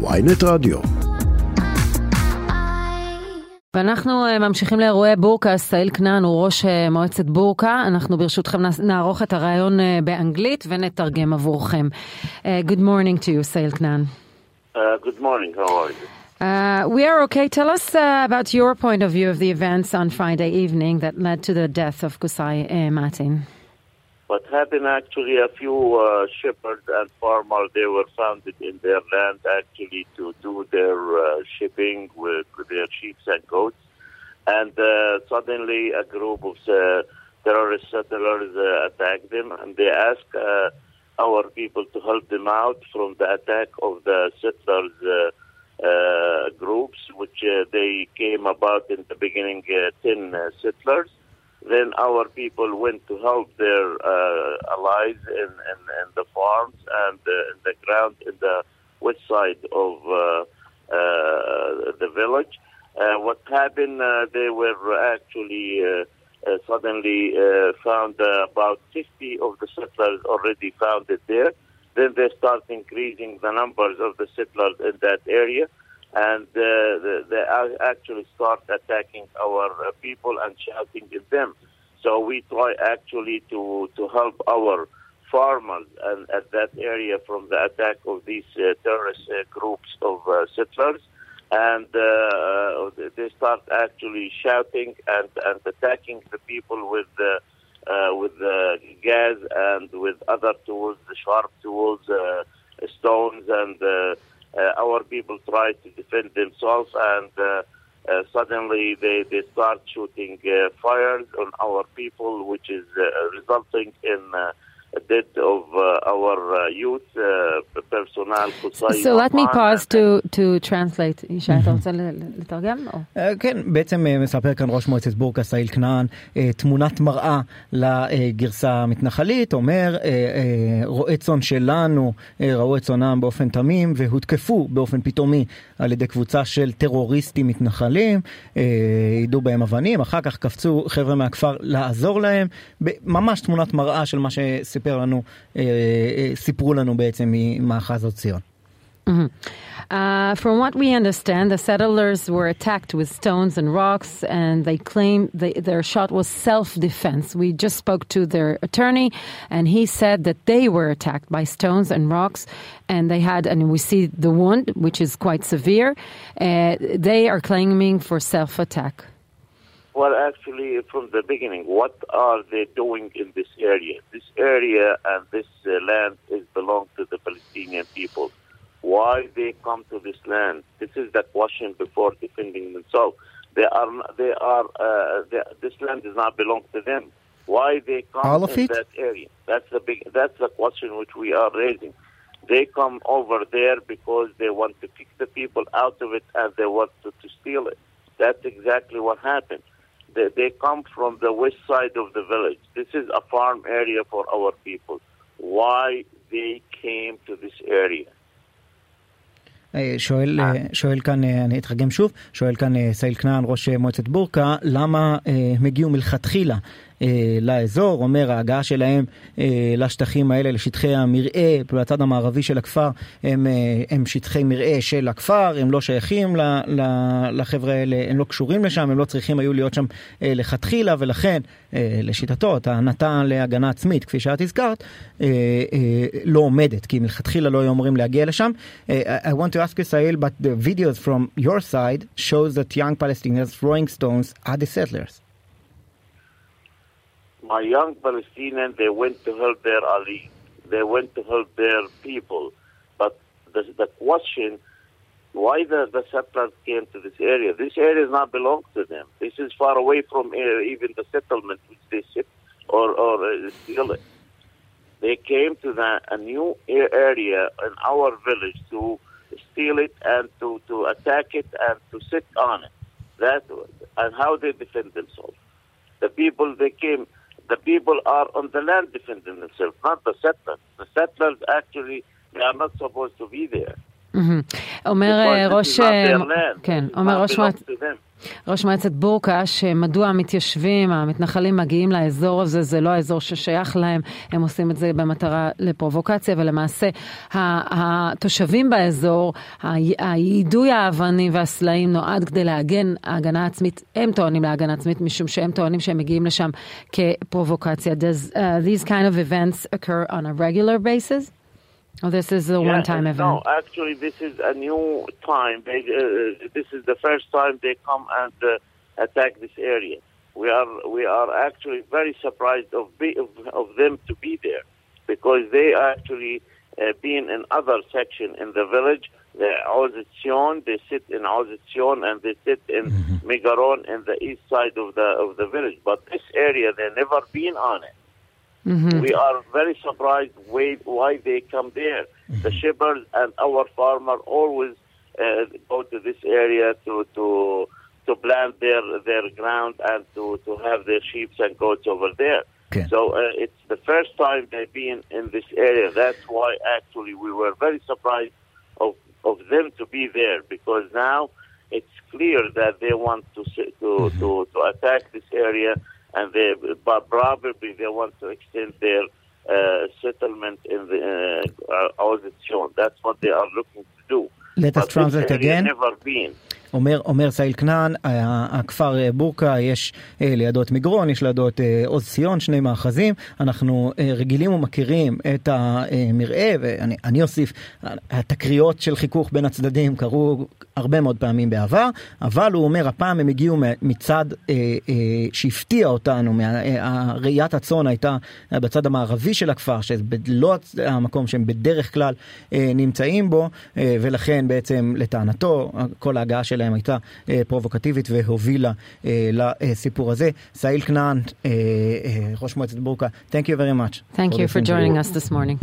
ויינט רדיו. ואנחנו uh, ממשיכים לאירועי בורקה, סטאיל כנען הוא ראש uh, מועצת בורקה. אנחנו ברשותכם נערוך את הרעיון uh, באנגלית ונתרגם עבורכם. Uh, good morning to you, סטאיל כנען. Uh, good morning, how are you? Uh, we are okay. Tell us uh, about your point of view of the events on Friday evening that led to the death of Kusai uh, Matin. What happened actually, a few uh, shepherds and farmers, they were founded in their land actually to do their uh, shipping with, their sheep and goats. And uh, suddenly a group of uh, terrorist settlers uh, attacked them and they asked uh, our people to help them out from the attack of the settlers groups, which they came about in the beginning, 10 settlers then our people went to help their uh, allies in, in, in, the farms and uh, in the ground in the west side of uh, uh the village. Uh, what happened? Uh, they were actually suddenly found about 50 of the settlers already founded there. Then they start increasing the numbers of the settlers in that area and uh, they actually start attacking our uh, people and shouting at them. So we try actually to, to help our farmers and at that area from the attack of these uh, terrorist uh, groups of uh, settlers. And uh, they start actually shouting and, and attacking the people with the, with the gas and with other tools, sharp tools, stones, and uh, our people try to defend themselves and uh, uh, suddenly they, they start shooting fires on our people, which is resulting in death of uh, our uh, youth uh, personnel. So let me pause to, to translate. ישי, אתה רוצה לתרגם? כן, בעצם מספר כאן ראש מועצת בורקה סאיל כנען תמונת מראה לגרסה המתנחלית, אומר רועי צאן שלנו ראו את צאנם באופן תמים והותקפו באופן פתאומי על ידי קבוצה של טרוריסטים מתנחלים, יידו בהם אבנים, אחר כך קפצו חבר'ה מהכפר לעזור להם, ממש תמונת מראה של מה ש... סיפר לנו, סיפרו לנו בעצם ממאחז עוד ציון. Mm-hmm. Uh, from what we understand, the settlers were attacked with stones and rocks, and they claim they, their shot was self defense. We just spoke to their attorney, and he said that they were attacked by stones and rocks, and they had, and we see the wound, which is quite severe. Uh, they are claiming for self attack. Well, actually, from the beginning, what are they doing in this area? This area and this uh, land is belong to the Palestinian people. Why they come to this land? This is the question before defending themselves. They are, they are, uh, they, this land does not belong to them. Why they come All of in it? that area? That's the big. That's the question which we are raising. They come over there because they want to kick the people out of it and they want to, to steal it. That's exactly what happened. They, they come from the west side of the village. This is a farm area for our people. Why they came to this area? שואל, שואל כאן, אני אתרגם שוב, שואל כאן סייל כנען, ראש מועצת בורקה, למה הם הגיעו מלכתחילה אה, לאזור, אומר ההגעה שלהם אה, לשטחים האלה, לשטחי המרעה בצד המערבי של הכפר, הם, אה, הם שטחי מרעה של הכפר, הם לא שייכים ל, ל, לחבר'ה האלה, הם לא קשורים לשם, הם לא צריכים היו להיות שם אה, לכתחילה, ולכן אה, לשיטתו, הטענתה להגנה עצמית, כפי שאת הזכרת, אה, אה, לא עומדת, כי מלכתחילה לא היו אמורים להגיע לשם. אה, I want to ask you, Sahil, but the videos from your side shows that young Palestinians throwing stones at the settlers. My young Palestinians, they went to help their Ali. They went to help their people. But the, the question, why the, the settlers came to this area? This area does not belong to them. This is far away from uh, even the settlement which they sit or, or uh, steal it. They came to the, a new area in our village to steal it and to, to attack it and to sit on it. That and how they defend themselves. The people they came the people are on the land defending themselves, not the settlers. The settlers actually they are not supposed to be there. אומר ראש, כן, אומר ראש, ראש מועצת בורקה, שמדוע המתיישבים, המתנחלים מגיעים לאזור הזה, זה לא האזור ששייך להם, הם עושים את זה במטרה לפרובוקציה, ולמעשה התושבים באזור, היידוי האבנים והסלעים נועד כדי להגן הגנה עצמית, הם טוענים להגנה עצמית, משום שהם טוענים שהם מגיעים לשם כפרובוקציה. Does uh, these kind of events occur on a regular basis? Oh, this is a yeah, one-time event. No, actually, this is a new time. They, uh, this is the first time they come and uh, attack this area. We are we are actually very surprised of, be, of, of them to be there because they are actually uh, been in other section in the village. The Oz Zion, they sit in Oz Zion and they sit in mm-hmm. Migron in the east side of the of the village. But this area, they never been on it. Mm-hmm. We are very surprised why, why they come there. Mm-hmm. The shepherds and our farmer always uh, go to this area to to to plant their their ground and to to have their sheep and goats over there. Okay. So uh, it's the first time they've been in this area. That's why actually we were very surprised of of them to be there because now it's clear that they want to to mm-hmm. to, to attack this area and they but probably they want to extend their uh, settlement in the uh, That's what they are looking to do. Let us translate again. Never been. אומר, אומר סייל כנען, הכפר אה, בורקה, יש אה, לידו את מגרון, יש לידו את אה, עוז ציון, שני מאחזים. אנחנו רגילים ומכירים את המרעה, ואני אוסיף, התקריות של חיכוך בין הצדדים קרו הרבה מאוד פעמים בעבר, אבל הוא אומר, הפעם הם הגיעו מצד שהפתיע אותנו, ראיית הצאן הייתה בצד המערבי של הכפר, שזה לא המקום שהם בדרך כלל נמצאים בו, ולכן בעצם לטענתו, כל ההגעה של שלהם הייתה פרובוקטיבית והובילה לסיפור הזה. סאיל כנען, ראש מועצת בורקה, thank you very much. Thank you for joining us this morning.